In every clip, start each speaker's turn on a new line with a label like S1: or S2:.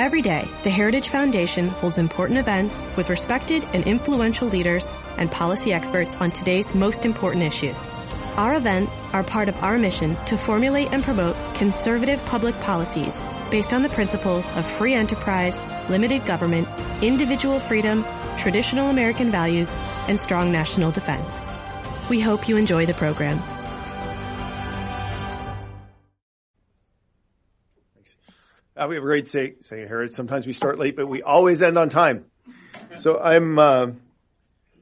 S1: Every day, the Heritage Foundation holds important events with respected and influential leaders and policy experts on today's most important issues. Our events are part of our mission to formulate and promote conservative public policies based on the principles of free enterprise, limited government, individual freedom, traditional American values, and strong national defense. We hope you enjoy the program.
S2: Uh, we have a great say, say Heritage. Sometimes we start late, but we always end on time. So I'm uh,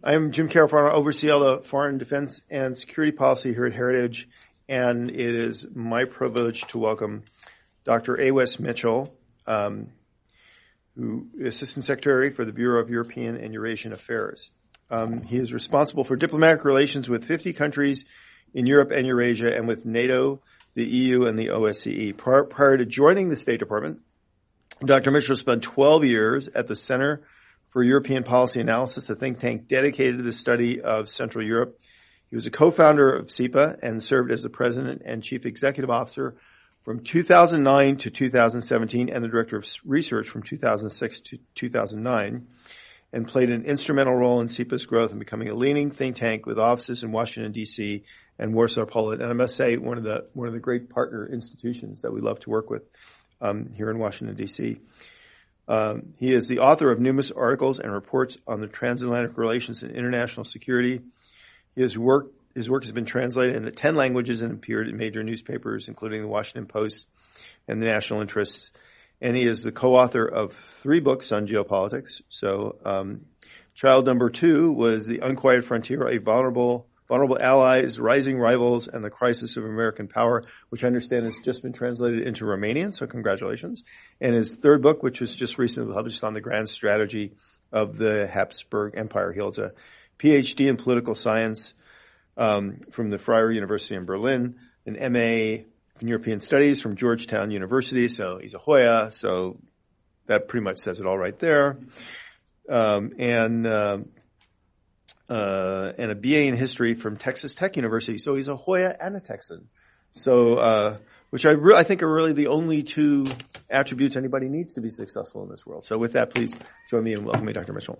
S2: I'm Jim Carafano. Oversee all the foreign defense and security policy here at Heritage, and it is my privilege to welcome Dr. A. Wes Mitchell, um, who is Assistant Secretary for the Bureau of European and Eurasian Affairs. Um, he is responsible for diplomatic relations with 50 countries in Europe and Eurasia, and with NATO the EU and the OSCE. Prior, prior to joining the State Department, Dr. Mitchell spent 12 years at the Center for European Policy Analysis, a think tank dedicated to the study of Central Europe. He was a co-founder of CEPA and served as the president and chief executive officer from 2009 to 2017 and the director of research from 2006 to 2009 and played an instrumental role in CEPA's growth and becoming a leading think tank with offices in Washington, D.C and Warsaw, Poland. And I must say, one of the one of the great partner institutions that we love to work with um, here in Washington D.C. Um, he is the author of numerous articles and reports on the transatlantic relations and international security. His work his work has been translated into ten languages and appeared in major newspapers, including the Washington Post and the National Interest. And he is the co-author of three books on geopolitics. So, um, child number two was The Unquiet Frontier, a vulnerable Vulnerable Allies, Rising Rivals, and the Crisis of American Power, which I understand has just been translated into Romanian, so congratulations. And his third book, which was just recently published on the grand strategy of the Habsburg Empire. He holds a PhD in political science um, from the Freie University in Berlin, an MA in European Studies from Georgetown University, so he's a Hoya, so that pretty much says it all right there. Um, and uh, uh, and a BA in history from Texas Tech University. So he's a Hoya and a Texan. So, uh, which I, re- I think are really the only two attributes anybody needs to be successful in this world. So with that, please join me in welcoming Dr. Mitchell.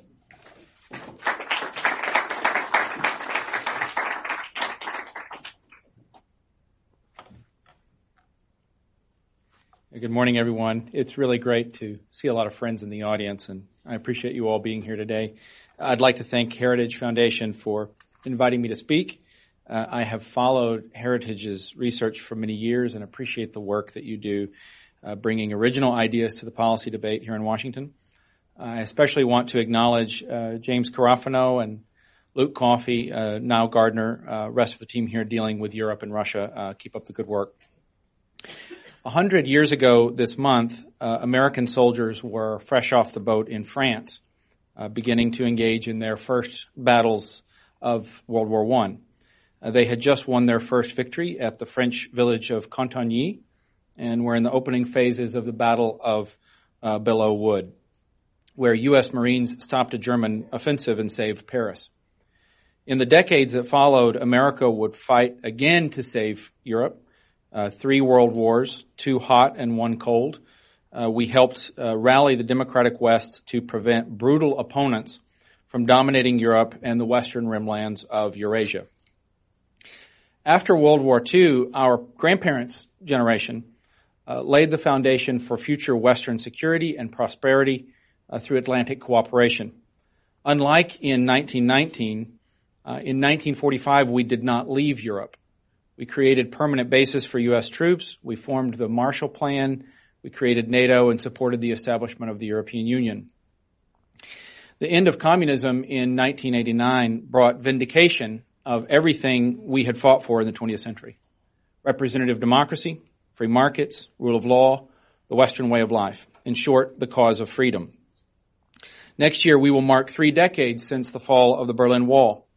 S3: Good morning, everyone. It's really great to see a lot of friends in the audience, and I appreciate you all being here today. I'd like to thank Heritage Foundation for inviting me to speak. Uh, I have followed Heritage's research for many years and appreciate the work that you do, uh, bringing original ideas to the policy debate here in Washington. I especially want to acknowledge uh, James Carafano and Luke Coffey, uh, Nile Gardiner, uh, rest of the team here dealing with Europe and Russia. Uh, keep up the good work. A hundred years ago this month, American soldiers were fresh off the boat in France uh, beginning to engage in their first battles of World War I. Uh, they had just won their first victory at the French village of Cantigny and were in the opening phases of the Battle of uh, Belleau Wood, where U.S. Marines stopped a German offensive and saved Paris. In the decades that followed, America would fight again to save Europe. Uh, three world wars, two hot and one cold, uh, we helped uh, rally the Democratic West to prevent brutal opponents from dominating Europe and the western rimlands of Eurasia. After World War II, our grandparents' generation uh, laid the foundation for future Western security and prosperity uh, through Atlantic cooperation. Unlike in 1919, uh, in 1945 we did not leave Europe. We created permanent bases for U.S. troops. We formed the Marshall Plan we created NATO and supported the establishment of the European Union. The end of communism in 1989 brought vindication of everything we had fought for in the 20th century. Representative democracy, free markets, rule of law, the Western way of life. In short, the cause of freedom. Next year we will mark three decades since the fall of the Berlin Wall.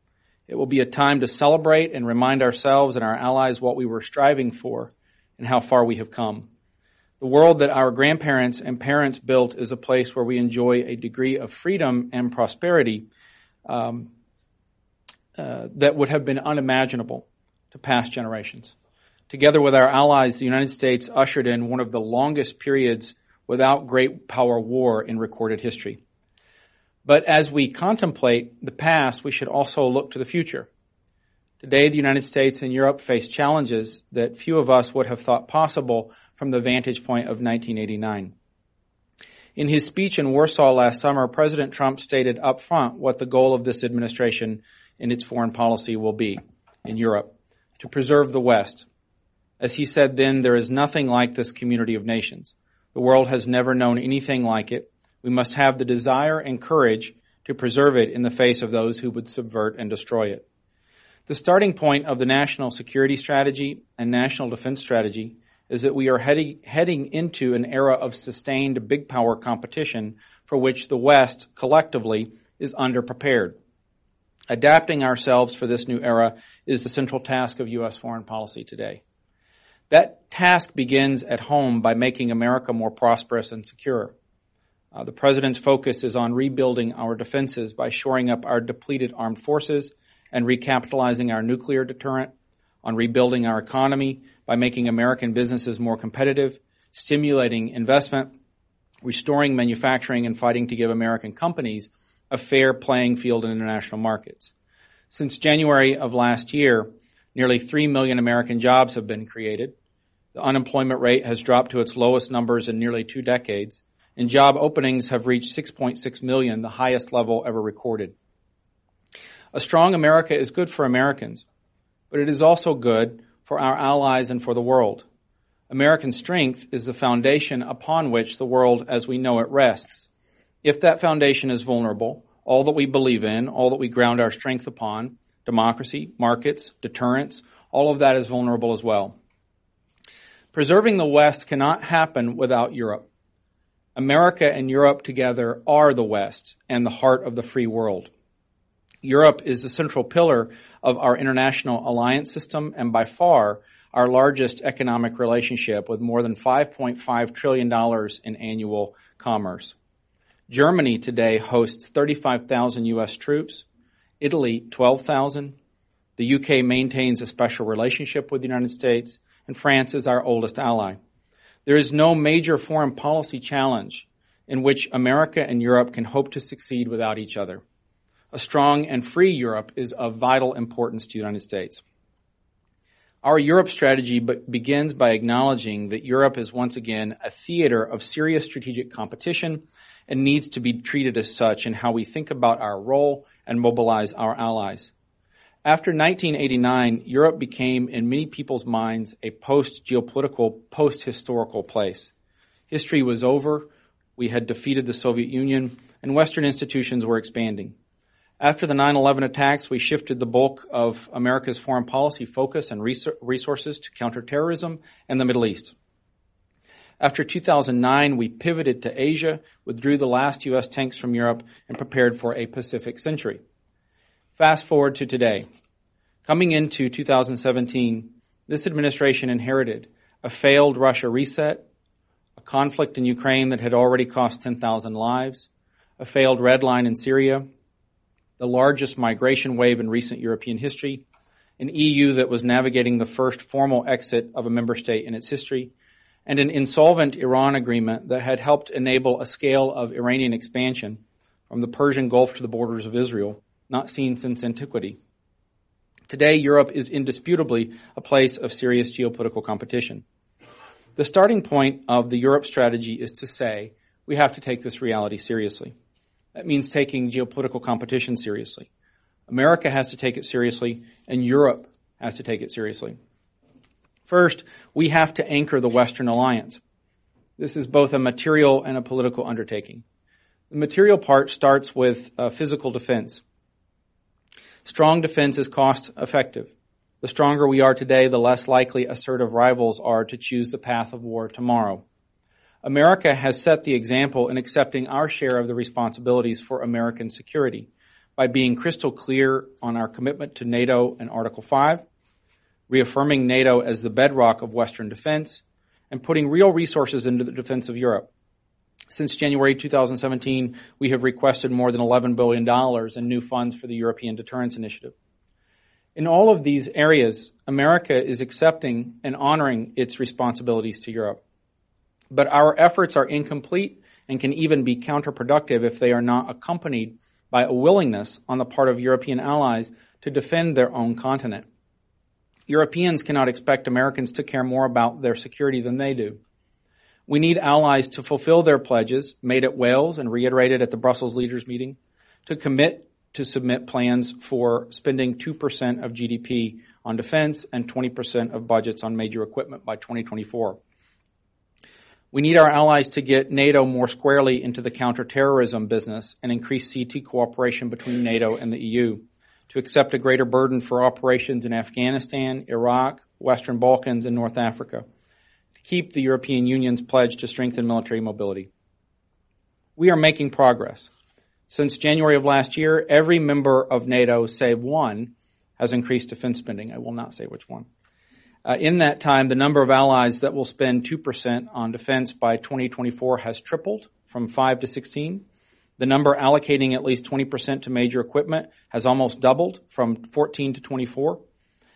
S3: It will be a time to celebrate and remind ourselves and our allies what we were striving for and how far we have come. The world that our grandparents and parents built is a place where we enjoy a degree of freedom and prosperity um, uh, that would have been unimaginable to past generations. Together with our allies, the United States ushered in one of the longest periods without great power war in recorded history. But as we contemplate the past, we should also look to the future. Today, the United States and Europe face challenges that few of us would have thought possible from the vantage point of 1989. In his speech in Warsaw last summer, President Trump stated up front what the goal of this administration in its foreign policy will be in Europe, to preserve the West. As he said then, there is nothing like this community of nations. The world has never known anything like it. We must have the desire and courage to preserve it in the face of those who would subvert and destroy it. The starting point of the national security strategy and national defense strategy is that we are heading, heading into an era of sustained big power competition for which the West collectively is underprepared. Adapting ourselves for this new era is the central task of U.S. foreign policy today. That task begins at home by making America more prosperous and secure. Uh, the president's focus is on rebuilding our defenses by shoring up our depleted armed forces and recapitalizing our nuclear deterrent, on rebuilding our economy by making American businesses more competitive, stimulating investment, restoring manufacturing, and fighting to give American companies a fair playing field in international markets. Since January of last year, nearly 3 million American jobs have been created. The unemployment rate has dropped to its lowest numbers in nearly two decades and job openings have reached 6.6 million, the highest level ever recorded. A strong America is good for Americans, but it is also good for our allies and for the world. American strength is the foundation upon which the world as we know it rests. If that foundation is vulnerable, all that we believe in, all that we ground our strength upon, democracy, markets, deterrence, all of that is vulnerable as well. Preserving the West cannot happen without Europe. America and Europe together are the West and the heart of the free world. Europe is the central pillar of our international alliance system and by far our largest economic relationship with more than $5.5 trillion in annual commerce. Germany today hosts 35,000 U.S. troops, Italy 12,000, the UK maintains a special relationship with the United States, and France is our oldest ally. There is no major foreign policy challenge in which America and Europe can hope to succeed without each other. A strong and free Europe is of vital importance to the United States. Our Europe strategy begins by acknowledging that Europe is once again a theater of serious strategic competition and needs to be treated as such in how we think about our role and mobilize our allies. After 1989, Europe became, in many people's minds, a post-geopolitical, post-historical place. History was over, we had defeated the Soviet Union, and Western institutions were expanding. After the 9-11 attacks, we shifted the bulk of America's foreign policy focus and resources to counterterrorism and the Middle East. After 2009, we pivoted to Asia, withdrew the last U.S. tanks from Europe, and prepared for a Pacific century. Fast forward to today. Coming into 2017, this administration inherited a failed Russia reset, a conflict in Ukraine that had already cost 10,000 lives, a failed red line in Syria, the largest migration wave in recent European history, an EU that was navigating the first formal exit of a member state in its history, and an insolvent Iran agreement that had helped enable a scale of Iranian expansion from the Persian Gulf to the borders of Israel not seen since antiquity. Today, Europe is indisputably a place of serious geopolitical competition. The starting point of the Europe strategy is to say we have to take this reality seriously. That means taking geopolitical competition seriously. America has to take it seriously, and Europe has to take it seriously. First, we have to anchor the Western alliance. This is both a material and a political undertaking. The material part starts with uh, physical defense. Strong defense is cost effective. The stronger we are today, the less likely assertive rivals are to choose the path of war tomorrow. America has set the example in accepting our share of the responsibilities for American security by being crystal clear on our commitment to NATO and Article 5, reaffirming NATO as the bedrock of Western defense, and putting real resources into the defense of Europe. Since January 2017, we have requested more than $11 billion in new funds for the European Deterrence Initiative. In all of these areas, America is accepting and honoring its responsibilities to Europe. But our efforts are incomplete and can even be counterproductive if they are not accompanied by a willingness on the part of European allies to defend their own continent. Europeans cannot expect Americans to care more about their security than they do. We need allies to fulfill their pledges made at Wales and reiterated at the Brussels leaders meeting to commit to submit plans for spending 2% of GDP on defense and 20% of budgets on major equipment by 2024. We need our allies to get NATO more squarely into the counterterrorism business and increase CT cooperation between NATO and the EU, to accept a greater burden for operations in Afghanistan, Iraq, Western Balkans, and North Africa, keep the European Union's pledge to strengthen military mobility. We are making progress. Since January of last year, every member of NATO, save one, has increased defense spending. I will not say which one. Uh, in that time, the number of allies that will spend 2% on defense by 2024 has tripled from 5 to 16. The number allocating at least 20% to major equipment has almost doubled from 14 to 24.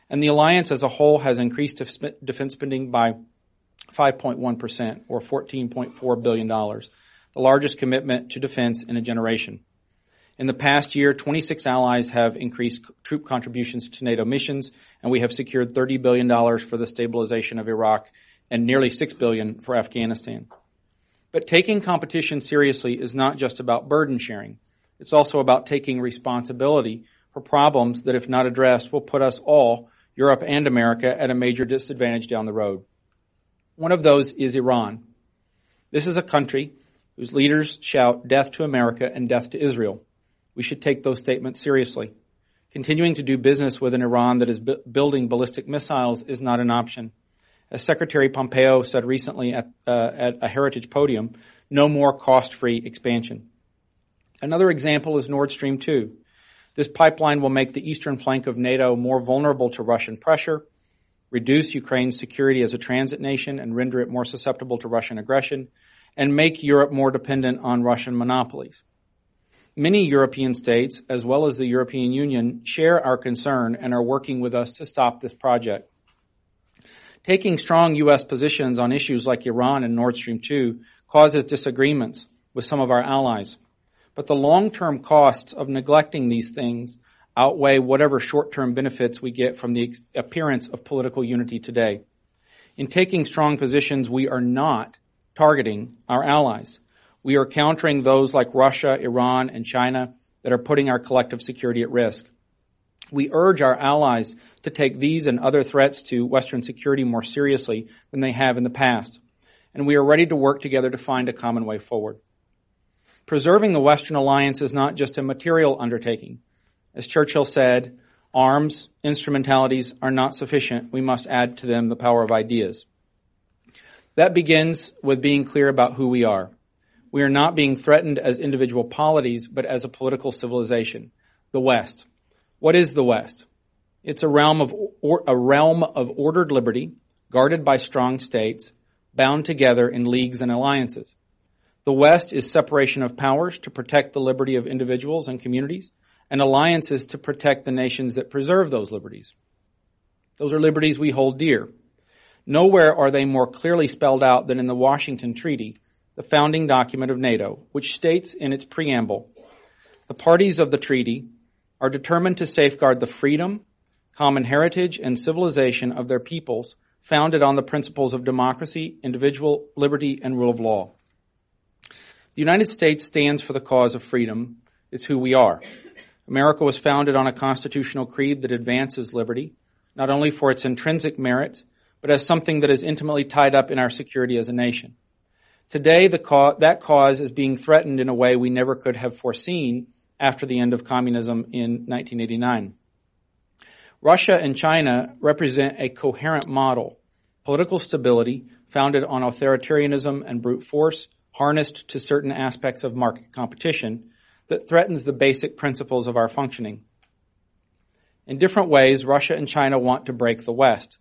S3: And the alliance as a whole has increased defense spending by 5.1% or $14.4 billion, the largest commitment to defense in a generation. In the past year, 26 allies have increased troop contributions to NATO missions, and we have secured $30 billion for the stabilization of Iraq and nearly 6 billion for Afghanistan. But taking competition seriously is not just about burden sharing. It's also about taking responsibility for problems that, if not addressed, will put us all, Europe and America, at a major disadvantage down the road. One of those is Iran. This is a country whose leaders shout death to America and death to Israel we should take those statements seriously. Continuing to do business with an Iran that is bu- building ballistic missiles is not an option. As Secretary Pompeo said recently at, uh, at a heritage podium, no more cost-free expansion. Another example is Nord Stream 2. This pipeline will make the eastern flank of NATO more vulnerable to Russian pressure, reduce Ukraine's security as a transit nation and render it more susceptible to Russian aggression, and make Europe more dependent on Russian monopolies. Many European states, as well as the European Union, share our concern and are working with us to stop this project. Taking strong U.S. positions on issues like Iran and Nord Stream 2 causes disagreements with some of our allies. But the long-term costs of neglecting these things outweigh whatever short-term benefits we get from the appearance of political unity today. In taking strong positions, we are not targeting our allies. We are countering those like Russia, Iran, and China that are putting our collective security at risk. We urge our allies to take these and other threats to Western security more seriously than they have in the past. And we are ready to work together to find a common way forward. Preserving the Western alliance is not just a material undertaking. As Churchill said, arms, instrumentalities are not sufficient. We must add to them the power of ideas. That begins with being clear about who we are. We are not being threatened as individual polities, but as a political civilization. The West. What is the West? It's a realm of, or, a realm of ordered liberty, guarded by strong states, bound together in leagues and alliances. The West is separation of powers to protect the liberty of individuals and communities, and alliances to protect the nations that preserve those liberties. Those are liberties we hold dear. Nowhere are they more clearly spelled out than in the Washington Treaty, the founding document of NATO, which states in its preamble, the parties of the treaty are determined to safeguard the freedom, common heritage, and civilization of their peoples founded on the principles of democracy, individual liberty, and rule of law. The United States stands for the cause of freedom. It's who we are. America was founded on a constitutional creed that advances liberty, not only for its intrinsic merit, but as something that is intimately tied up in our security as a nation. Today, that cause is being threatened in a way we never could have foreseen after the end of communism in 1989. Russia and China represent a coherent model, political stability founded on authoritarianism and brute force, harnessed to certain aspects of market competition, that threatens the basic principles of our functioning. In different ways, Russia and China want to break the West.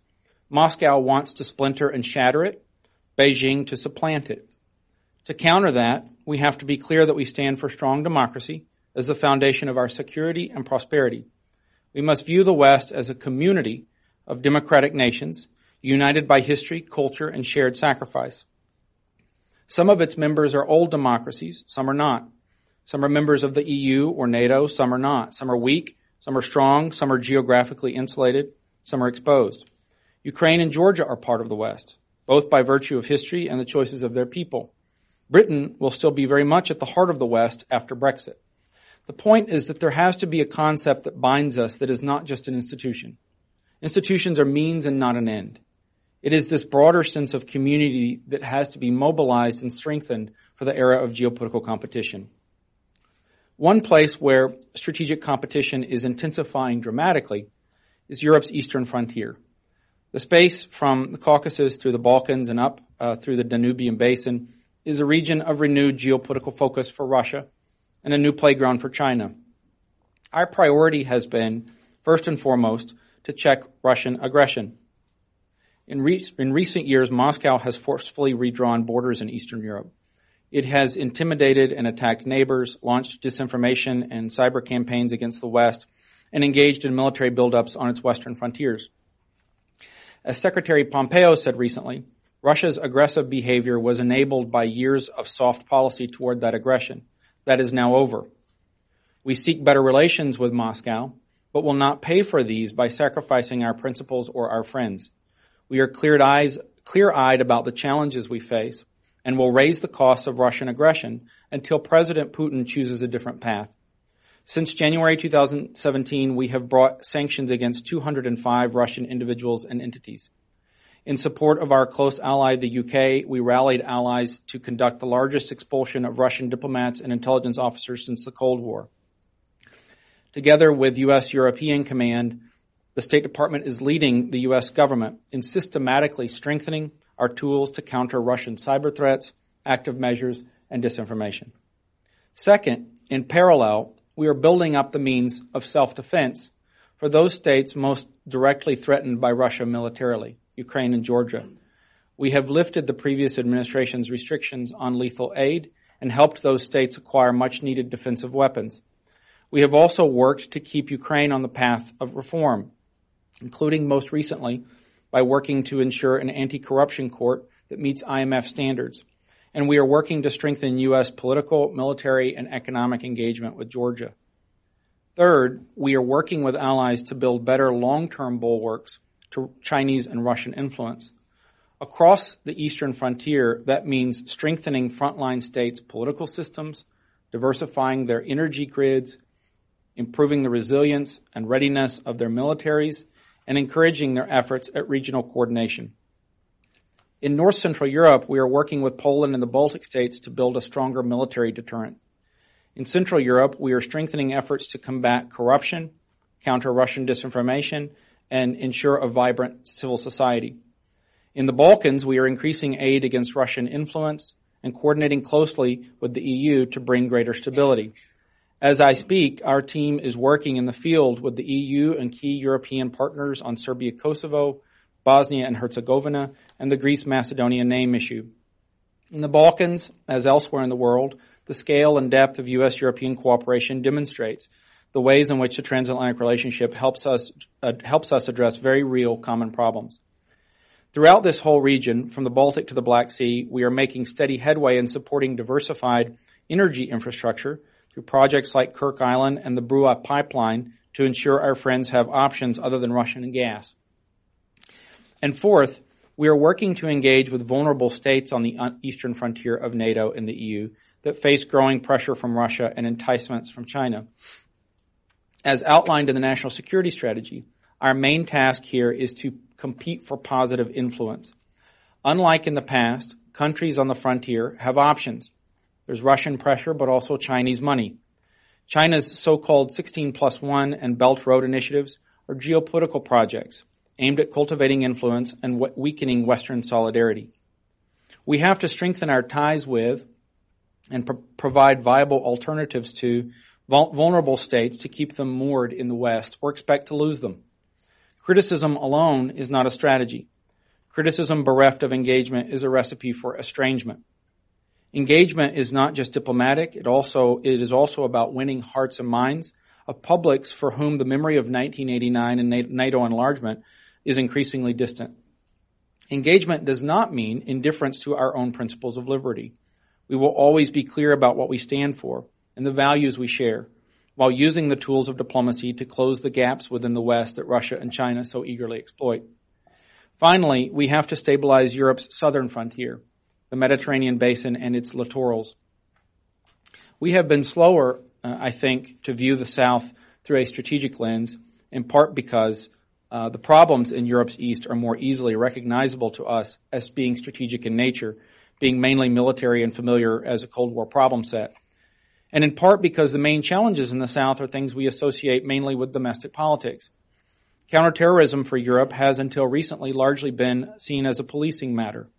S3: Moscow wants to splinter and shatter it, Beijing to supplant it. To counter that, we have to be clear that we stand for strong democracy as the foundation of our security and prosperity. We must view the West as a community of democratic nations united by history, culture, and shared sacrifice. Some of its members are old democracies, some are not. Some are members of the EU or NATO, some are not. Some are weak, some are strong, some are geographically insulated, some are exposed. Ukraine and Georgia are part of the West, both by virtue of history and the choices of their people. Britain will still be very much at the heart of the West after Brexit. The point is that there has to be a concept that binds us that is not just an institution. Institutions are means and not an end. It is this broader sense of community that has to be mobilized and strengthened for the era of geopolitical competition. One place where strategic competition is intensifying dramatically is Europe's eastern frontier. The space from the Caucasus through the Balkans and up uh, through the Danubian basin is a region of renewed geopolitical focus for Russia and a new playground for China. Our priority has been, first and foremost, to check Russian aggression. In, re- in recent years, Moscow has forcefully redrawn borders in Eastern Europe. It has intimidated and attacked neighbors, launched disinformation and cyber campaigns against the West, and engaged in military buildups on its western frontiers. As Secretary Pompeo said recently, Russia's aggressive behavior was enabled by years of soft policy toward that aggression. That is now over. We seek better relations with Moscow, but will not pay for these by sacrificing our principles or our friends. We are clear-eyed, about the challenges we face and will raise the costs of Russian aggression until President Putin chooses a different path. Since January 2017, we have brought sanctions against 205 Russian individuals and entities. In support of our close ally, the UK, we rallied allies to conduct the largest expulsion of Russian diplomats and intelligence officers since the Cold War. Together with U.S. European Command, the State Department is leading the U.S. government in systematically strengthening our tools to counter Russian cyber threats, active measures, and disinformation. Second, in parallel, we are building up the means of self-defense for those states most directly threatened by Russia militarily, Ukraine and Georgia. We have lifted the previous administration's restrictions on lethal aid and helped those states acquire much needed defensive weapons. We have also worked to keep Ukraine on the path of reform, including most recently by working to ensure an anti-corruption court that meets IMF standards. And we are working to strengthen U.S. political, military, and economic engagement with Georgia. Third, we are working with allies to build better long-term bulwarks to Chinese and Russian influence. Across the eastern frontier, that means strengthening frontline states' political systems, diversifying their energy grids, improving the resilience and readiness of their militaries, and encouraging their efforts at regional coordination. In North Central Europe, we are working with Poland and the Baltic states to build a stronger military deterrent. In Central Europe, we are strengthening efforts to combat corruption, counter Russian disinformation, and ensure a vibrant civil society. In the Balkans, we are increasing aid against Russian influence and coordinating closely with the EU to bring greater stability. As I speak, our team is working in the field with the EU and key European partners on Serbia Kosovo, Bosnia and Herzegovina, and the Greece Macedonia name issue. In the Balkans, as elsewhere in the world, the scale and depth of U.S. European cooperation demonstrates the ways in which the transatlantic relationship helps us, uh, helps us address very real common problems. Throughout this whole region, from the Baltic to the Black Sea, we are making steady headway in supporting diversified energy infrastructure through projects like Krk Island and the Brua pipeline to ensure our friends have options other than Russian gas. And fourth, we are working to engage with vulnerable states on the eastern frontier of NATO and the EU that face growing pressure from Russia and enticements from China. As outlined in the national security strategy, our main task here is to compete for positive influence. Unlike in the past, countries on the frontier have options there's Russian pressure, but also Chinese money. China's so-called 16 plus 1 and Belt Road initiatives are geopolitical projects aimed at cultivating influence and weakening Western solidarity. We have to strengthen our ties with and pro- provide viable alternatives to vulnerable states to keep them moored in the West or expect to lose them. Criticism alone is not a strategy. Criticism bereft of engagement is a recipe for estrangement. Engagement is not just diplomatic, it also, it is also about winning hearts and minds of publics for whom the memory of 1989 and NATO enlargement is increasingly distant. Engagement does not mean indifference to our own principles of liberty. We will always be clear about what we stand for and the values we share, while using the tools of diplomacy to close the gaps within the West that Russia and China so eagerly exploit. Finally, we have to stabilize Europe's southern frontier, the Mediterranean basin and its littorals. We have been slower, uh, I think, to view the South through a strategic lens, in part because uh, the problems in Europe's east are more easily recognizable to us as being strategic in nature, being mainly military and familiar as a Cold War problem set and in part because the main challenges in the South are things we associate mainly with domestic politics. Counterterrorism for Europe has until recently largely been seen as a policing matter,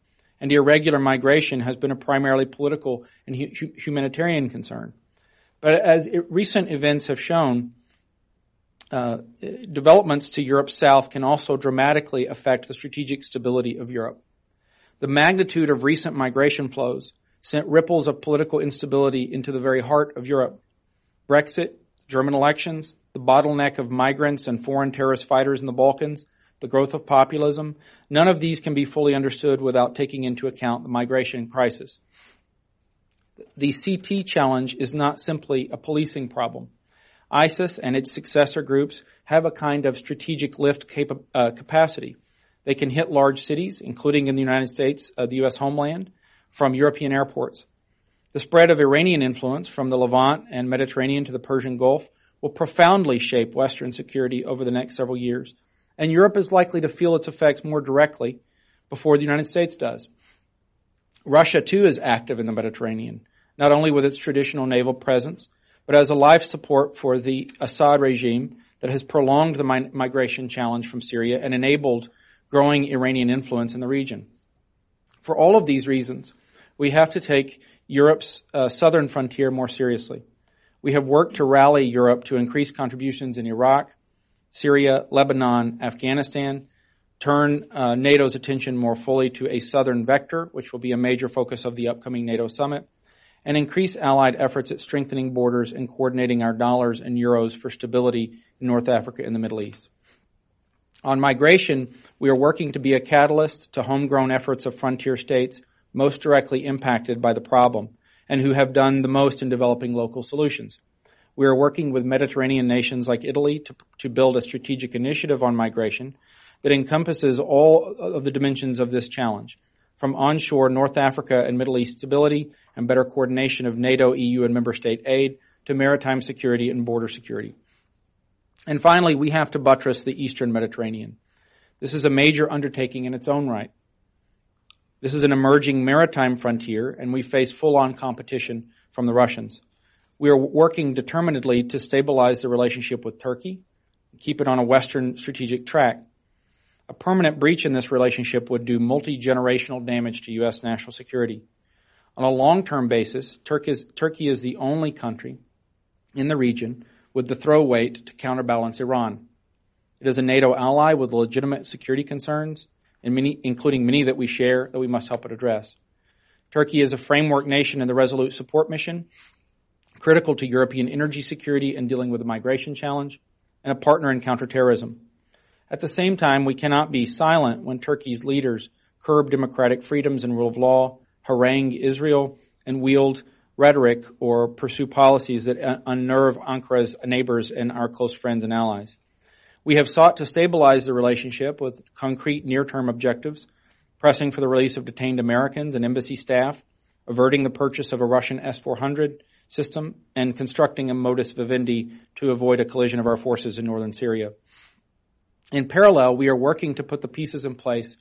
S3: and irregular migration has been a primarily political and hu- humanitarian concern. But as it, recent events have shown, uh, developments to Europe's south can also dramatically affect the strategic stability of Europe. The magnitude of recent migration flows sent ripples of political instability into the very heart of Europe. Brexit, German elections, the bottleneck of migrants and foreign terrorist fighters in the Balkans, the growth of populism, none of these can be fully understood without taking into account the migration crisis. The CT challenge is not simply a policing problem. ISIS and its successor groups have a kind of strategic lift capa- uh, capacity. They can hit large cities, including in the United States, uh, the U.S. homeland from European airports. The spread of Iranian influence from the Levant and Mediterranean to the Persian Gulf will profoundly shape Western security over the next several years, and Europe is likely to feel its effects more directly before the United States does. Russia too is active in the Mediterranean, not only with its traditional naval presence, but as a life support for the Assad regime that has prolonged the migration challenge from Syria and enabled growing Iranian influence in the region. For all of these reasons, we have to take Europe's uh, southern frontier more seriously. We have worked to rally Europe to increase contributions in Iraq, Syria, Lebanon, Afghanistan, turn uh, NATO's attention more fully to a southern vector, which will be a major focus of the upcoming NATO summit, and increase allied efforts at strengthening borders and coordinating our dollars and euros for stability in North Africa and the Middle East. On migration, we are working to be a catalyst to homegrown efforts of frontier states most directly impacted by the problem and who have done the most in developing local solutions. We are working with Mediterranean nations like Italy to, to build a strategic initiative on migration that encompasses all of the dimensions of this challenge, from onshore North Africa and Middle East stability and better coordination of NATO, EU, and member state aid to maritime security and border security. And finally, we have to buttress the Eastern Mediterranean. This is a major undertaking in its own right. This is an emerging maritime frontier, and we face full-on competition from the Russians. We are working determinedly to stabilize the relationship with Turkey, keep it on a Western strategic track. A permanent breach in this relationship would do multi-generational damage to U.S. national security. On a long-term basis, Turkey is the only country in the region with the throw weight to counterbalance Iran. It is a NATO ally with legitimate security concerns many, including many that we share that we must help it address. Turkey is a framework nation in the Resolute Support Mission, critical to European energy security and dealing with the migration challenge, and a partner in counterterrorism. At the same time, we cannot be silent when Turkey's leaders curb democratic freedoms and rule of law, harangue Israel, and wield rhetoric or pursue policies that uh, unnerve Ankara's neighbors and our close friends and allies. We have sought to stabilize the relationship with concrete near-term objectives, pressing for the release of detained Americans and embassy staff, averting the purchase of a Russian S-400 system, and constructing a modus vivendi to avoid a collision of our forces in northern Syria. In parallel, we are working to put the pieces in place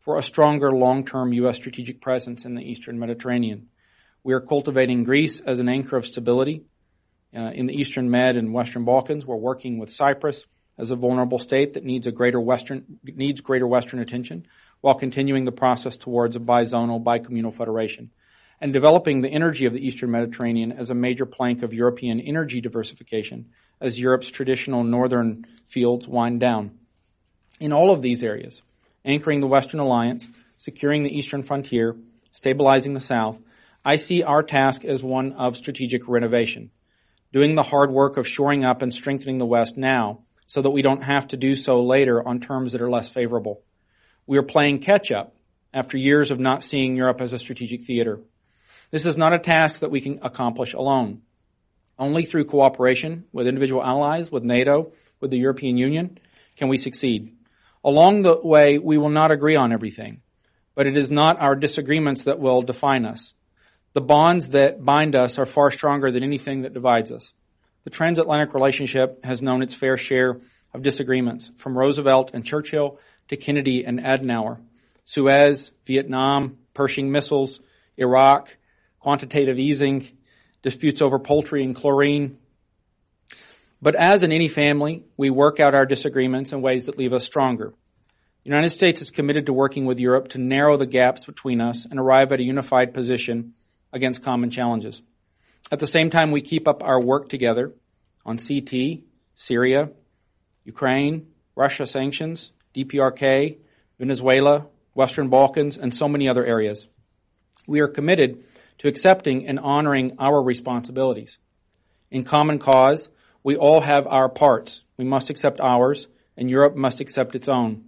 S3: for a stronger long-term U.S. strategic presence in the eastern Mediterranean. We are cultivating Greece as an anchor of stability uh, in the eastern Med and western Balkans. We're working with Cyprus as a vulnerable state that needs a greater Western, needs greater Western attention while continuing the process towards a bizonal, bicommunal federation. And developing the energy of the Eastern Mediterranean as a major plank of European energy diversification as Europe's traditional northern fields wind down. In all of these areas, anchoring the Western Alliance, securing the eastern frontier, stabilizing the South, I see our task as one of strategic renovation, doing the hard work of shoring up and strengthening the West now so that we don't have to do so later on terms that are less favorable. We are playing catch up after years of not seeing Europe as a strategic theater. This is not a task that we can accomplish alone. Only through cooperation with individual allies, with NATO, with the European Union, can we succeed. Along the way, we will not agree on everything, but it is not our disagreements that will define us. The bonds that bind us are far stronger than anything that divides us. The transatlantic relationship has known its fair share of disagreements, from Roosevelt and Churchill to Kennedy and Adenauer. Suez, Vietnam, Pershing missiles, Iraq, quantitative easing, disputes over poultry and chlorine. But as in any family, we work out our disagreements in ways that leave us stronger. The United States is committed to working with Europe to narrow the gaps between us and arrive at a unified position against common challenges. At the same time, we keep up our work together on CT, Syria, Ukraine, Russia sanctions, DPRK, Venezuela, Western Balkans, and so many other areas. We are committed to accepting and honoring our responsibilities. In common cause, we all have our parts. We must accept ours, and Europe must accept its own.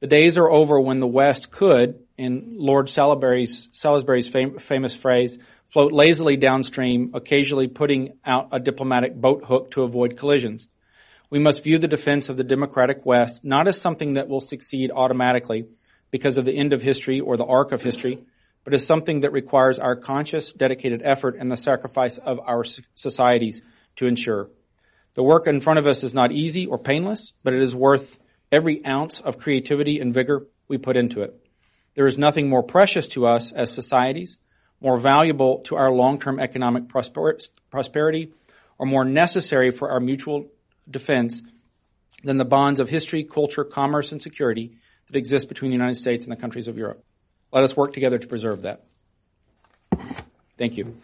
S3: The days are over when the West could, in Lord Salisbury's, Salisbury's fam- famous phrase, float lazily downstream, occasionally putting out a diplomatic boat hook to avoid collisions. We must view the defense of the democratic West not as something that will succeed automatically because of the end of history or the arc of history, but is something that requires our conscious, dedicated effort and the sacrifice of our societies to ensure. The work in front of us is not easy or painless, but it is worth every ounce of creativity and vigor we put into it. There is nothing more precious to us as societies, more valuable to our long-term economic prosperity, or more necessary for our mutual defense than the bonds of history, culture, commerce, and security that exist between the United States and the countries of Europe. Let us work together to preserve that. Thank you.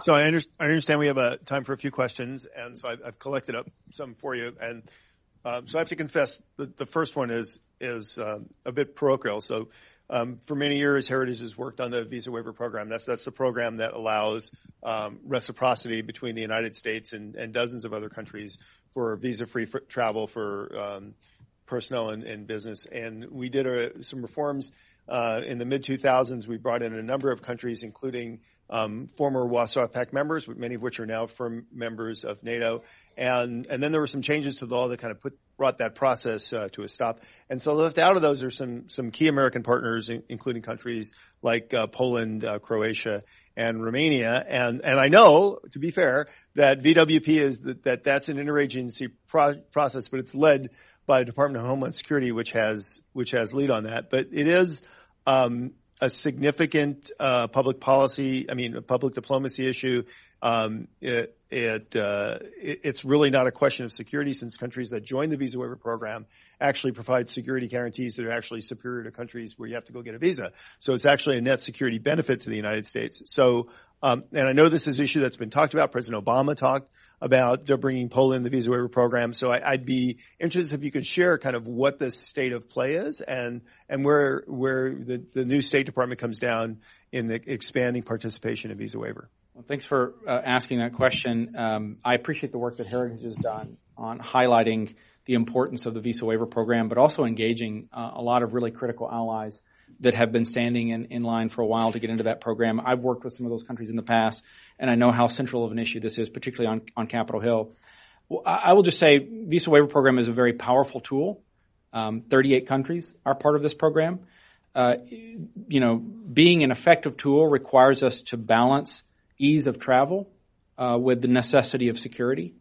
S2: So I, under, I, understand we have a time for a few questions, and so I've, I've collected up some for you. And um, so I have to confess, the, the first one is is um, a bit parochial. So for many years, Heritage has worked on the visa waiver program. That's that's the program that allows um, reciprocity between the United States and, dozens of other countries for visa-free travel for um, personnel and, business. And we did a, some reforms uh, in the mid 2000s. We brought in a number of countries, including um, former Warsaw Pact members, many of which are now firm members of NATO. And and then there were some changes to the law that kind of put brought that process uh, to a stop. And so left out of those are some some key American partners, in, including countries like uh, Poland, uh, Croatia, and Romania. And and I know, to be fair, that VWP is that, that that's an interagency pro- process, but it's led by the Department of Homeland Security, which has which has lead on that. But it is. Um, a significant uh, public policy, I mean, a public diplomacy issue. Um, it, it, uh, it, it's really not a question of security since countries that join the visa waiver program actually provide security guarantees that are actually superior to countries where you have to go get a visa. So it's actually a net security benefit to the United States. So, um, and I know this is an issue that's been talked about. President Obama talked about bringing Poland the visa waiver program. So I, would be interested if you could share kind of what the state of play is and and where where the, the new State Department comes down in the expanding participation in visa waiver.
S3: Well, thanks for uh, asking that question. Um, I appreciate the work that Heritage has done on highlighting the importance of the visa waiver program, but also engaging uh, a lot of really critical allies that have been standing in, in line for a while to get into that program. I've worked with some of those countries in the past, and I know how central of an issue this is, particularly on, on Capitol Hill. I will just say visa waiver program is a very powerful tool. Um, 38 countries are part of this program. Uh, you know, being an effective tool requires us to balance ease of travel uh, with the necessity of security.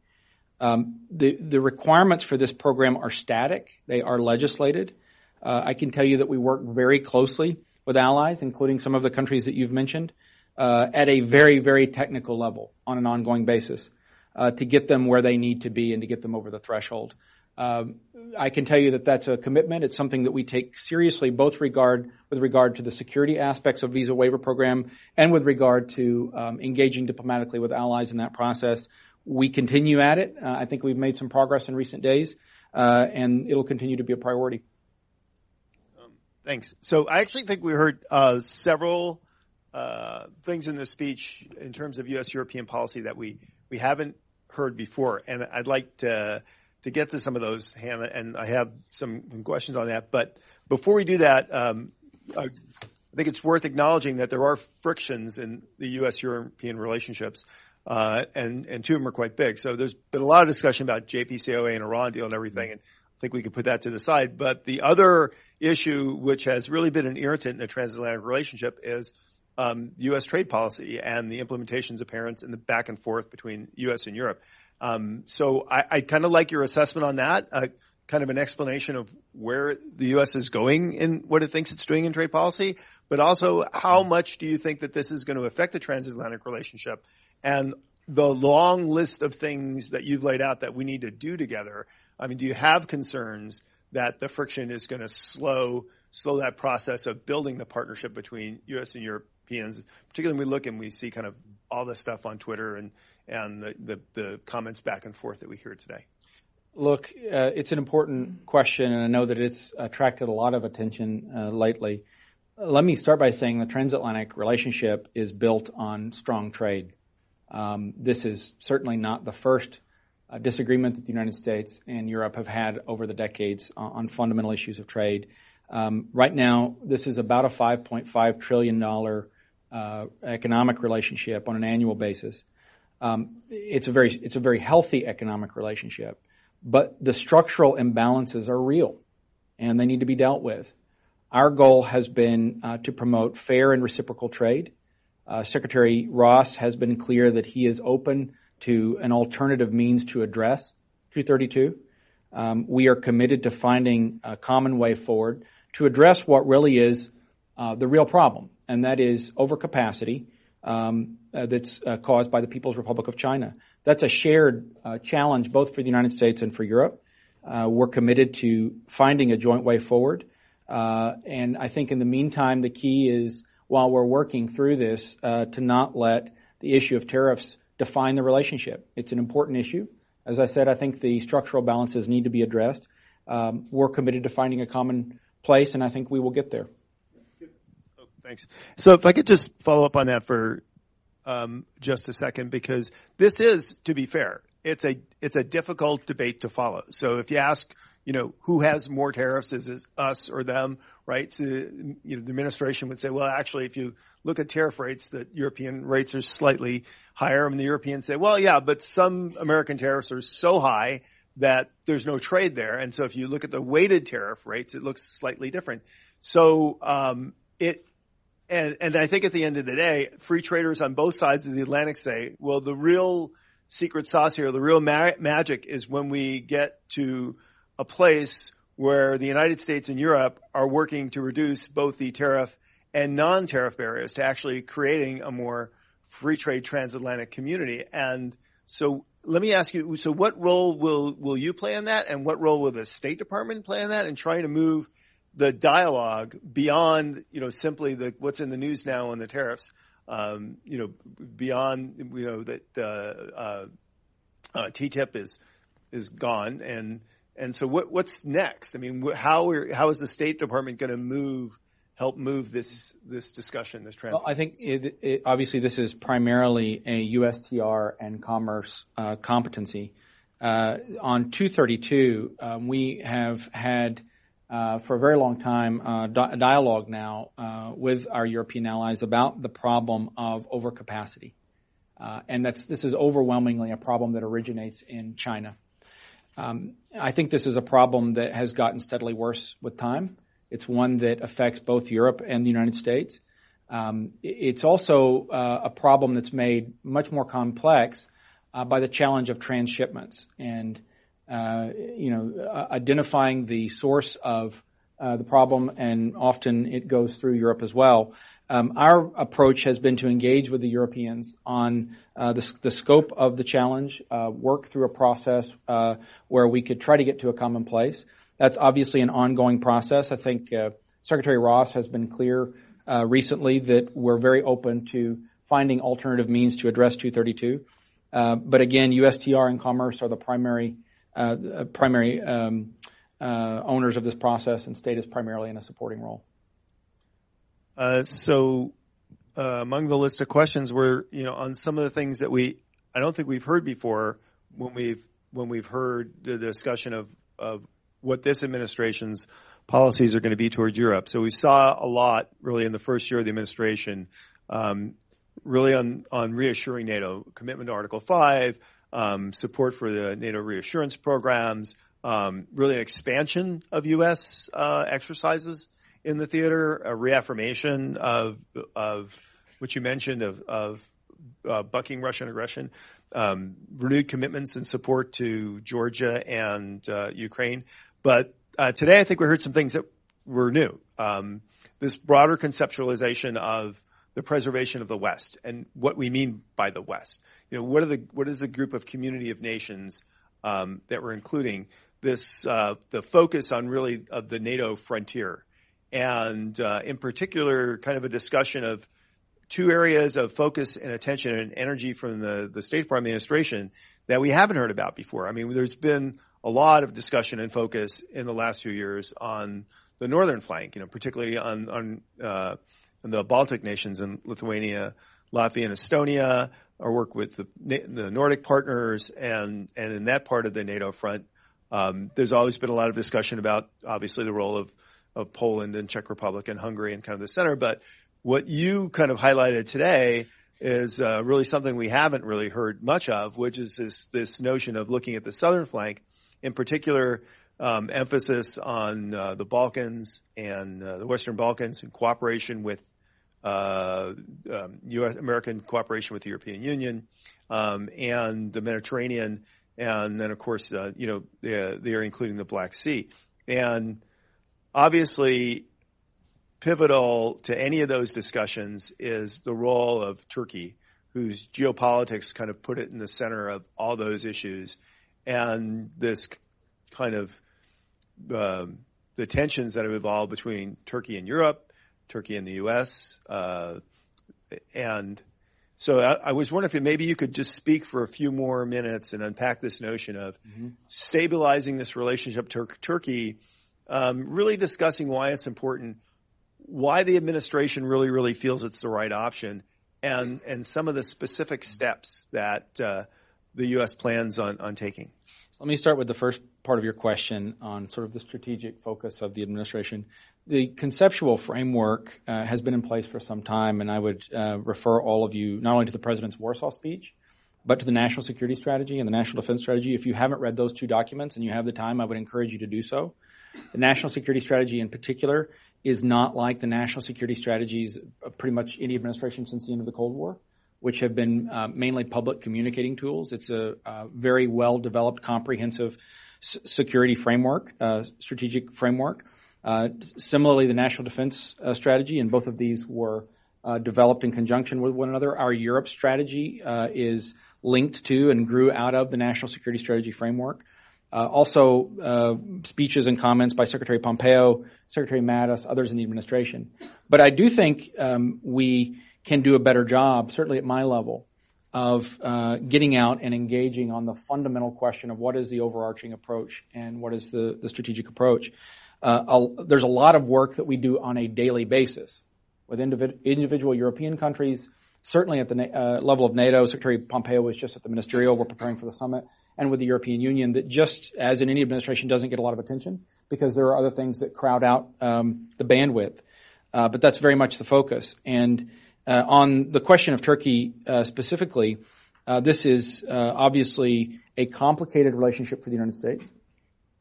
S3: Um, the the requirements for this program are static; they are legislated. Uh, I can tell you that we work very closely with allies, including some of the countries that you've mentioned, uh, at a very very technical level on an ongoing basis uh, to get them where they need to be and to get them over the threshold. Um, I can tell you that that's a commitment. It's something that we take seriously, both regard with regard to the security aspects of visa waiver program and with regard to um, engaging diplomatically with allies in that process. We continue at it. Uh, I think we've made some progress in recent days, uh, and it'll continue to be a priority.
S2: Um, thanks. So I actually think we heard uh, several uh, things in this speech in terms of U.S. European policy that we we haven't heard before, and I'd like to to get to some of those, Hannah, and I have some questions on that. But before we do that, um, I think it's worth acknowledging that there are frictions in the U.S.-European relationships, uh, and and two of them are quite big. So there's been a lot of discussion about JCPOA and Iran deal and everything, and I think we could put that to the side. But the other issue, which has really been an irritant in the transatlantic relationship, is um, U.S. trade policy and the implementations of parents and the back and forth between U.S. and Europe. Um, so I, kind of like your assessment on that, uh, kind of an explanation of where the U.S. is going in what it thinks it's doing in trade policy, but also how much do you think that this is going to affect the transatlantic relationship and the long list of things that you've laid out that we need to do together. I mean, do you have concerns that the friction is going to slow slow that process of building the partnership between U.S. and Europeans, particularly when we look and we see kind of all this stuff on Twitter and and the, the, the comments back and forth that we hear today?
S3: Look, uh, it's an important question, and I know that it's attracted a lot of attention uh, lately. Let me start by saying the transatlantic relationship is built on strong trade. Um, this is certainly not the first uh, disagreement that the United States and Europe have had over the decades on, on fundamental issues of trade. Um, right now, this is about a $5.5 trillion uh, economic relationship on an annual basis. Um, it's a very it's a very healthy economic relationship, but the structural imbalances are real, and they need to be dealt with. Our goal has been uh, to promote fair and reciprocal trade. Uh, Secretary Ross has been clear that he is open to an alternative means to address 232. Um, we are committed to finding a common way forward to address what really is uh, the real problem, and that is overcapacity um, uh, that's uh, caused by the People's Republic of China. That's a shared uh, challenge both for the United States and for Europe. Uh, we're committed to finding a joint way forward. Uh, and I think in the meantime, the key is while we're working through this, uh, to not let the issue of tariffs define the relationship. It's an important issue. As I said, I think the structural balances need to be addressed. Um, we're committed to finding a common place, and I think we will get there.
S2: Thanks. So if I could just follow up on that for um, just a second, because this is, to be fair, it's a it's a difficult debate to follow. So if you ask, you know, who has more tariffs, is it us or them, right? So, you know, the administration would say, well, actually, if you look at tariff rates, the European rates are slightly higher, and the Europeans say, well, yeah, but some American tariffs are so high that there's no trade there, and so if you look at the weighted tariff rates, it looks slightly different. So um, it and, and I think at the end of the day, free traders on both sides of the Atlantic say, well, the real secret sauce here, the real ma- magic is when we get to a place where the United States and Europe are working to reduce both the tariff and non-tariff barriers to actually creating a more free trade transatlantic community. And so let me ask you, so what role will, will you play in that? And what role will the State Department play in that in trying to move the dialogue beyond, you know, simply the what's in the news now on the tariffs. Um, you know, beyond, you know, that uh, uh, uh, TTIP is is gone, and and so what what's next? I mean, how are, how is the State Department going to move? Help move this this discussion, this transition.
S3: Well, I think it, it, obviously this is primarily a USTR and commerce uh, competency. Uh, on 232, um, we have had uh, for a very long time uh, di- dialogue now uh, with our European allies about the problem of overcapacity. Uh, and that's, this is overwhelmingly a problem that originates in China. Um, I think this is a problem that has gotten steadily worse with time. It's one that affects both Europe and the United States. Um, it's also uh, a problem that's made much more complex uh, by the challenge of transshipments. And uh, you know, uh, identifying the source of uh, the problem, and often it goes through Europe as well. Um, our approach has been to engage with the Europeans on uh, the, the, scope of the challenge, uh, work through a process uh, where we could try to get to a common place. That's obviously an ongoing process. I think Secretary Ross has been clear uh, recently that we're very open to finding alternative means to address 232. Uh, but again, USTR and Commerce are the primary primary um, owners of this process, and state is primarily in a supporting role.
S2: Uh, so uh, among the list of questions were, you know, on some of the things that we, I don't think we've heard before when we've when we've heard the discussion of of what this administration's policies are going to be towards Europe. So we saw a lot really in the first year of the administration, um, really on on reassuring NATO commitment to Article Five, um, support for the NATO reassurance programs, um, really an expansion of U.S. Uh, exercises in the theater, a reaffirmation of of what you mentioned of of uh, bucking Russian aggression, um, renewed commitments and support to Georgia and uh, Ukraine. But uh, today, I think we heard some things that were new. Um, this broader conceptualization of the preservation of the West and what we mean by the West. You know, what are the what is a group of community of nations um, that we're including? This uh, the focus on really of the NATO frontier and uh, in particular, kind of a discussion of two areas of focus and attention and energy from the, the State Department administration that we haven't heard about before. I mean, there's been a lot of discussion and focus in the last few years on the northern flank, you know, particularly on, on, uh, the Baltic nations and Lithuania, Latvia and Estonia, our work with the, the Nordic partners and, and in that part of the NATO front. Um, there's always been a lot of discussion about obviously the role of of Poland and Czech Republic and Hungary and kind of the center. But what you kind of highlighted today is uh, really something we haven't really heard much of, which is this this notion of looking at the southern flank, in particular, um, emphasis on uh, the Balkans and uh, the Western Balkans in cooperation with uh, um, U.S. American cooperation with the European Union um, and the Mediterranean, and then of course, uh, you know, they, are including the Black Sea and Obviously, pivotal to any of those discussions is the role of Turkey, whose geopolitics kind of put it in the center of all those issues, and this kind of uh, the tensions that have evolved between Turkey and Europe, Turkey and the U.S., uh, and so I, I, was wondering if maybe you could just speak for a few more minutes and unpack this notion of mm-hmm. stabilizing this relationship to Turkey um, really discussing why it's important, why the administration really, really feels it's the right option, and and some of the specific steps that uh, the U.S. plans on on taking.
S3: Let me start with the first part of your question on sort of the strategic focus of the administration. The conceptual framework uh, has been in place for some time, and I would uh, refer all of you not only to the president's Warsaw speech, but to the national security strategy and the national defense strategy. If you haven't read those two documents and you have the time, I would encourage you to do so. The national security strategy in particular is not like the national security strategies of pretty much any administration since the end of the Cold War, which have been uh, mainly public communicating tools. It's a, a very well developed, comprehensive s- security framework, uh, strategic framework. Uh, similarly, the national defense uh, strategy, and both of these were uh, developed in conjunction with one another. Our Europe strategy uh, is linked to and grew out of the national security strategy framework. Uh, also, uh, speeches and comments by Secretary Pompeo, Secretary Mattis, others in the administration. But I do think um, we can do a better job, certainly at my level, of uh, getting out and engaging on the fundamental question of what is the overarching approach and what is the, the strategic approach. Uh, there's a lot of work that we do on a daily basis with individ- individual European countries. Certainly at the uh, level of NATO, Secretary Pompeo was just at the ministerial. We're preparing for the summit and with the European Union that just as in any administration doesn't get a lot of attention because there are other things that crowd out um, the bandwidth. Uh, but that's very much the focus. And uh, on the question of Turkey uh, specifically, uh, this is uh, obviously a complicated relationship for the United States.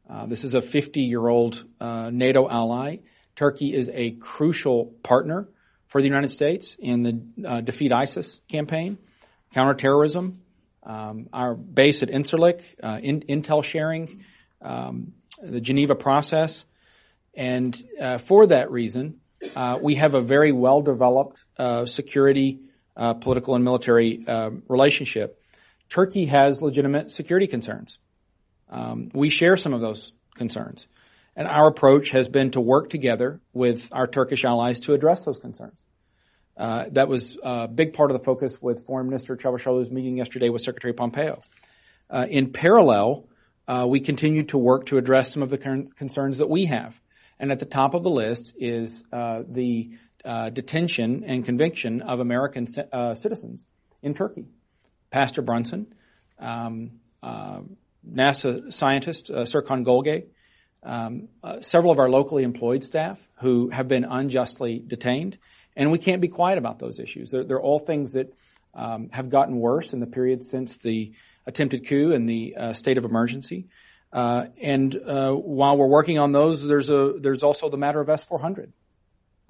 S3: Uh, this is a 50-year-old NATO ally. Turkey is a crucial partner for the United States in the defeat ISIS campaign, counterterrorism, um, our base at Incirlik, uh, in, intel sharing, um, the Geneva process. And uh, for that reason, Uh, we have a very well developed uh, security, uh, political, and military relationship. Turkey has legitimate security concerns. Um, we share some of those concerns. And our approach has been to work together with our Turkish allies to address those concerns. Uh, that was a big part of the focus with Foreign Minister Çavuşoğlu's meeting yesterday with Secretary Pompeo. Uh, in parallel, uh, we continue to work to address some of the concerns that we have. And at the top of the list is uh, the uh, detention and conviction of American uh, citizens in Turkey. Pastor Brunson, um, NASA scientist Serkan Golge, um, several of our locally employed staff who have been unjustly detained, and we can't be quiet about those issues. They're, they're all things that um, have gotten worse in the period since the attempted coup and the uh, state of emergency. Uh, and uh, while we're working on those, there's a there's also the matter of S400.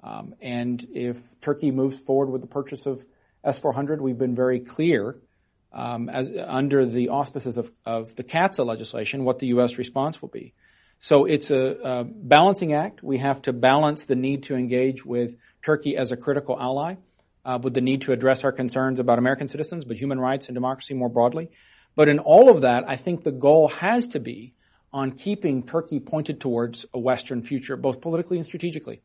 S3: Um, and if Turkey moves forward with the purchase of S400, we've been very clear um, as under the auspices of, of the CAATSA legislation what the U.S. response will be. So it's a, a, balancing act. We have to balance the need to engage with Turkey as a critical ally, uh, with the need to address our concerns about American citizens, but human rights and democracy more broadly. But in all of that, I think the goal has to be on keeping Turkey pointed towards a Western future, both politically and strategically.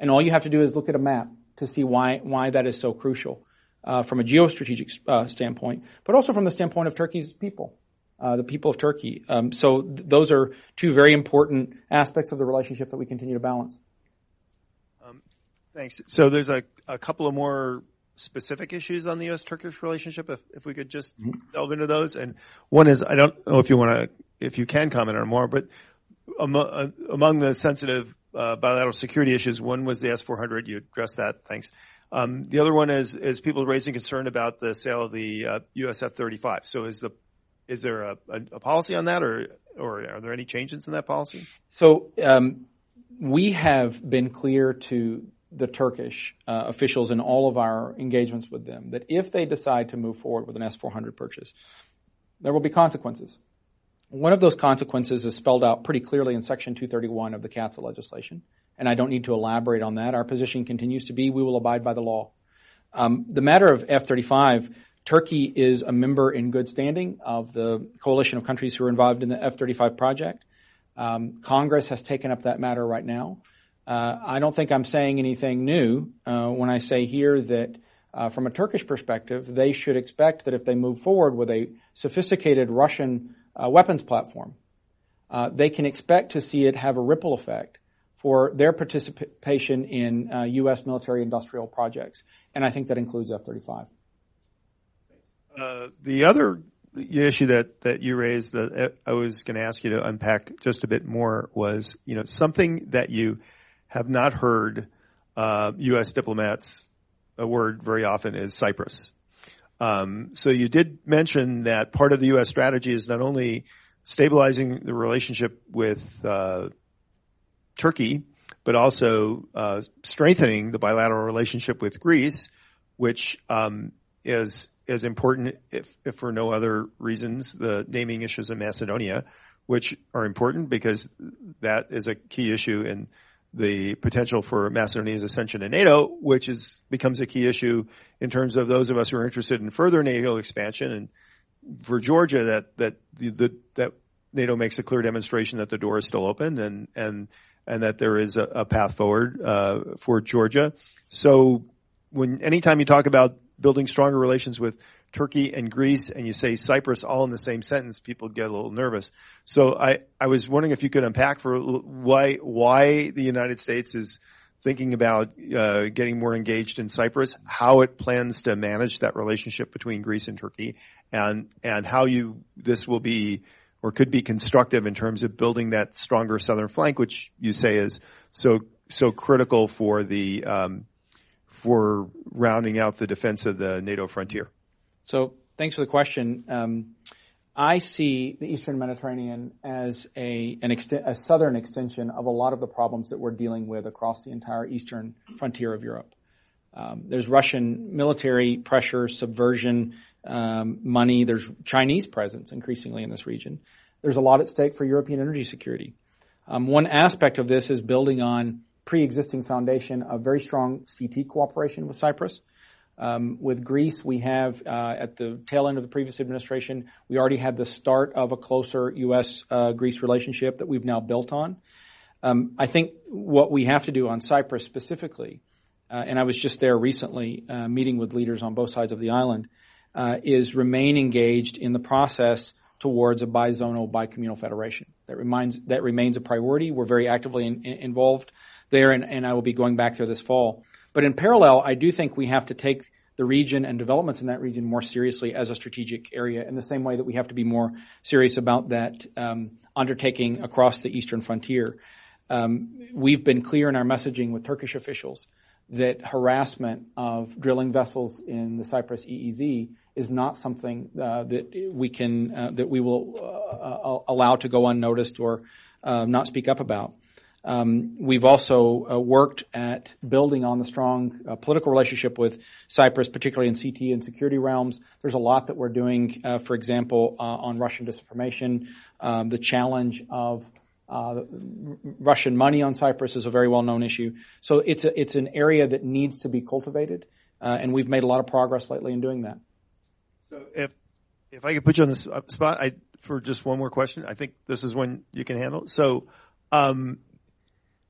S3: And all you have to do is look at a map to see why why that is so crucial uh, from a geostrategic uh, standpoint, but also from the standpoint of Turkey's people uh, the people of Turkey. Um, so th- those are two very important aspects of the relationship that we continue to balance.
S2: Um, thanks. So there's a, a couple of more specific issues on the U.S.-Turkish relationship. If, if we could just mm-hmm. delve into those, and one is I don't know if you want to, if you can comment on more, but among, uh, among the sensitive uh, bilateral security issues, one was the S-400. You addressed that. Thanks. Um, the other one is is people raising concern about the sale of the uh, US F-35. So is the is there a, policy on that, or or are there any changes in that policy?
S3: So um, we have been clear to the Turkish uh, officials in all of our engagements with them that if they decide to move forward with an S400 purchase, there will be consequences. One of those consequences is spelled out pretty clearly in Section 231 of the CAATSA legislation, and I don't need to elaborate on that. Our position continues to be we will abide by the law. Um, the matter of F-35 Turkey is a member in good standing of the coalition of countries who are involved in the F-35 project. Um, Congress has taken up that matter right now. Uh, I don't think I'm saying anything new uh, when I say here that uh, from a Turkish perspective, they should expect that if they move forward with a sophisticated Russian uh, weapons platform, uh, they can expect to see it have a ripple effect for their participation in U.S. Uh, military industrial projects. And I think that includes F-35.
S2: Uh, the other issue that, that you raised that I was going to ask you to unpack just a bit more was, you know, something that you have not heard uh, U.S. diplomats a word very often is Cyprus. Um, so you did mention that part of the U.S. strategy is not only stabilizing the relationship with uh, Turkey, but also uh, strengthening the bilateral relationship with Greece, which um, is as important, if, if for no other reasons, the naming issues in Macedonia, which are important because that is a key issue in the potential for Macedonia's ascension to NATO, which is becomes a key issue in terms of those of us who are interested in further NATO expansion. And for Georgia, that that the, that NATO makes a clear demonstration that the door is still open and and and that there is a, a path forward uh, for Georgia. So when anytime you talk about building stronger relations with Turkey and Greece and you say Cyprus all in the same sentence, people get a little nervous. So I, I was wondering if you could unpack for why, why the United States is thinking about uh, getting more engaged in Cyprus, how it plans to manage that relationship between Greece and Turkey, and and how you this will be or could be constructive in terms of building that stronger southern flank, which you say is so so critical for the um, for rounding out the defense of the NATO frontier?
S3: So thanks for the question. Um, I see the Eastern Mediterranean as a, an a southern extension of a lot of the problems that we're dealing with across the entire eastern frontier of Europe. Um, there's Russian military pressure, subversion, um, money. There's Chinese presence increasingly in this region. There's a lot at stake for European energy security. Um, one aspect of this is building on pre-existing foundation of very strong CT cooperation with Cyprus. Um, with Greece, we have uh, at the tail end of the previous administration, we already had the start of a closer U.S.-Greece uh, relationship that we've now built on. Um, I think what we have to do on Cyprus specifically, uh, and I was just there recently uh, meeting with leaders on both sides of the island, uh, is remain engaged in the process towards a bizonal, bicommunal federation. That remains that remains a priority. We're very actively in, in, involved there, and, and I will be going back there this fall. But in parallel, I do think we have to take the region and developments in that region more seriously as a strategic area in the same way that we have to be more serious about that um, undertaking across the eastern frontier. Um, we've been clear in our messaging with Turkish officials that harassment of drilling vessels in the Cyprus EEZ is not something uh, that we can uh, that we will uh, uh allow to go unnoticed or uh, not speak up about. Um, we've also uh, worked at building on the strong uh, political relationship with Cyprus, particularly in CT and security realms. There's a lot that we're doing, for example, on Russian disinformation. Um, the challenge of uh, Russian money on Cyprus is a very well-known issue. So it's a, it's an area that needs to be cultivated, uh, and we've made a lot of progress lately in doing that.
S2: So if if I could put you on the spot, I for just one more question. I think this is one you can handle. So. Um,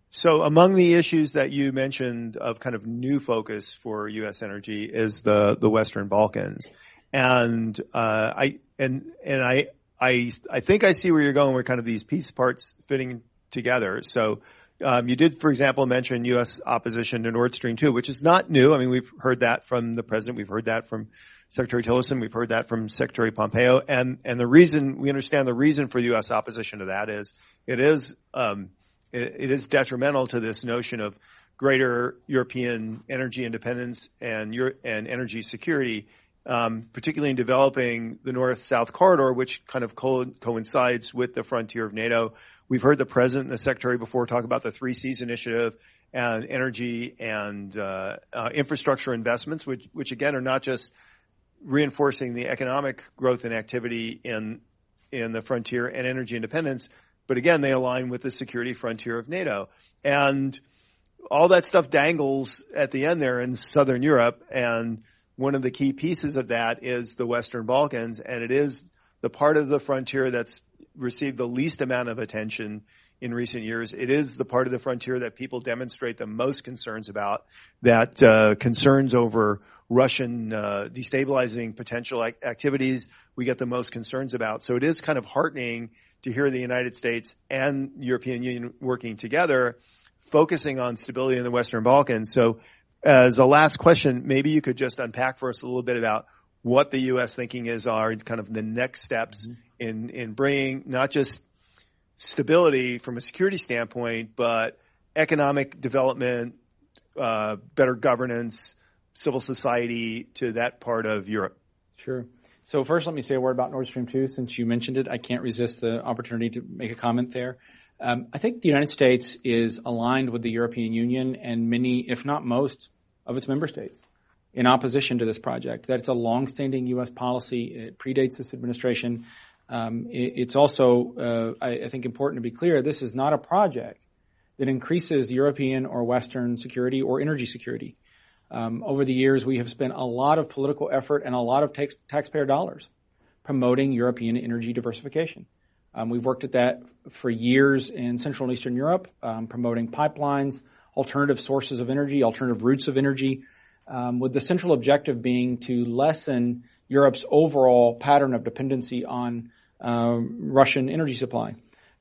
S2: so among the issues that you mentioned of kind of new focus for U.S. energy is the the Western Balkans, and uh, I and and I I I think I see where you're going. Where kind of these piece parts fitting together. So. Um, you did, for example, mention U.S. opposition to Nord Stream 2, which is not new. I mean, we've heard that from the president. We've heard that from Secretary Tillerson. We've heard that from Secretary Pompeo. And, and the reason, we understand the reason for U.S. opposition to that is it is, um, it is detrimental to this notion of greater European energy independence and your and energy security, um, particularly in developing the north-south corridor, which kind of co- coincides with the frontier of NATO. We've heard the president and the secretary before talk about the Three Seas initiative and energy and uh, uh, infrastructure investments, which which again are not just reinforcing the economic growth and activity in in the frontier and energy independence, but again, they align with the security frontier of NATO. And all that stuff dangles at the end there in Southern Europe. And one of the key pieces of that is the Western Balkans. And it is the part of the frontier that's received the least amount of attention in recent years. It is the part of the frontier that people demonstrate the most concerns about, that uh, concerns over Russian uh, destabilizing potential activities we get the most concerns about. So it is kind of heartening to hear the United States and European Union working together, focusing on stability in the Western Balkans. So as a last question, maybe you could just unpack for us a little bit about what the U.S. thinking is are kind of the next steps mm-hmm. in, in bringing not just stability from a security standpoint, but economic development, uh, better governance, civil society to that part of Europe.
S3: Sure. So first, let me say a word about Nord Stream 2. Since you mentioned it, I can't resist the opportunity to make a comment there. Um, I think the United States is aligned with the European Union and many, if not most, of its member states in opposition to this project. That it's a longstanding U.S. policy. It predates this administration. Um, it, it's also, uh, I, I think, important to be clear. This is not a project that increases European or Western security or energy security. Um, over the years, we have spent a lot of political effort and a lot of tax- taxpayer dollars promoting European energy diversification. Um, we've worked at that for years in Central and Eastern Europe, um, promoting pipelines, alternative sources of energy, alternative routes of energy, um, with the central objective being to lessen Europe's overall pattern of dependency on uh, Russian energy supply.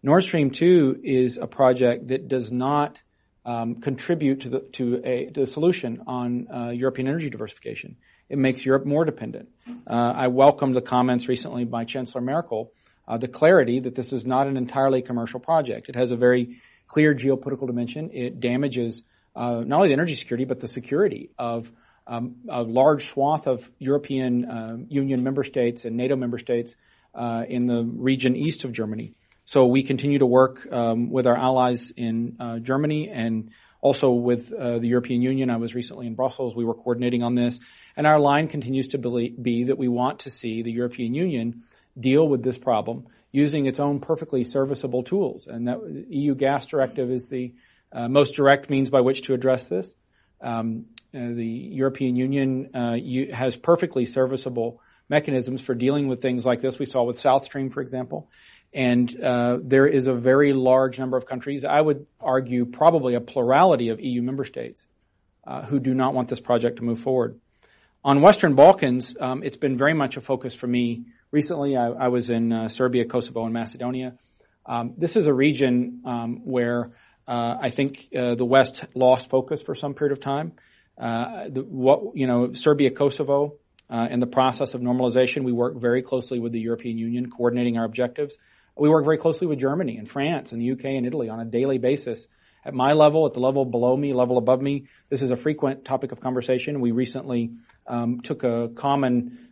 S3: Nord Stream 2 is a project that does not um, contribute to the to a to the solution on uh, European energy diversification. It makes Europe more dependent. Uh, I welcome the comments recently by Chancellor Merkel, uh, the clarity that this is not an entirely commercial project. It has a very clear geopolitical dimension. It damages uh, not only the energy security but the security of um, a large swath of European uh, Union member states and NATO member states uh, in the region east of Germany. So we continue to work um, with our allies in uh, Germany and also with uh, the European Union. I was recently in Brussels. We were coordinating on this. And our line continues to be that we want to see the European Union deal with this problem using its own perfectly serviceable tools. And that EU gas directive is the uh, most direct means by which to address this. Um, uh, the European Union uh, has perfectly serviceable mechanisms for dealing with things like this. We saw with South Stream, for example. And uh, there is a very large number of countries, I would argue probably a plurality of EU member states, uh, who do not want this project to move forward. On Western Balkans, um, it's been very much a focus for me. Recently, I, I was in uh, Serbia, Kosovo, and Macedonia. Um, this is a region um, where uh, I think uh, the West lost focus for some period of time. Uh, the, what you know, Serbia, Kosovo, uh, in the process of normalization, we work very closely with the European Union, coordinating our objectives. We work very closely with Germany and France and the UK and Italy on a daily basis. At my level, at the level below me, level above me, this is a frequent topic of conversation. We recently um, took a common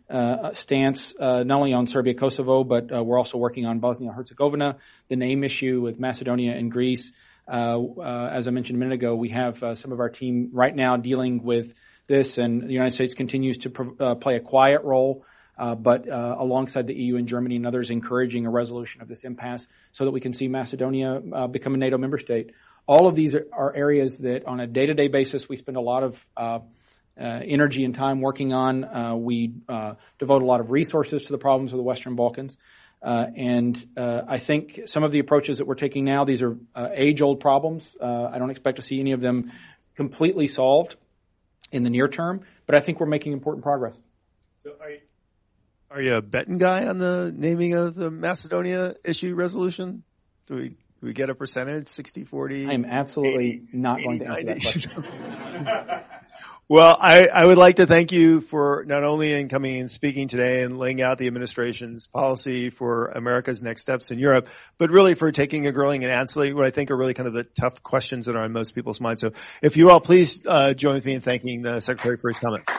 S3: stance uh, not only on Serbia, Kosovo, but uh, we're also working on Bosnia Herzegovina, the name issue with Macedonia and Greece. Uh, uh, as I mentioned a minute ago, we have uh, some of our team right now dealing with this, and the United States continues to play a quiet role uh, but uh, alongside the EU and Germany and others encouraging a resolution of this impasse so that we can see Macedonia uh, become a NATO member state. All of these are, are, areas that on a day-to-day basis we spend a lot of uh, uh, Uh, energy and time working on. Uh, we uh, devote a lot of resources to the problems of the Western Balkans. Uh, and I think some of the approaches that we're taking now, these are age-old problems. I don't expect to see any of them completely solved in the near term, but I think we're making important progress.
S2: So are you a betting guy on the naming of the Macedonia issue resolution? Do we do we get a percentage, 60, 40?
S3: I am absolutely 80, not 80, going to answer 90. that question.
S2: well, I, I would like to thank you for not only in coming and speaking today and laying out the administration's policy for America's next steps in Europe, but really for taking a grilling and answering what I think are really kind of the tough questions that are on most people's minds. So if you all please uh, join with me in thanking the Secretary for his comments.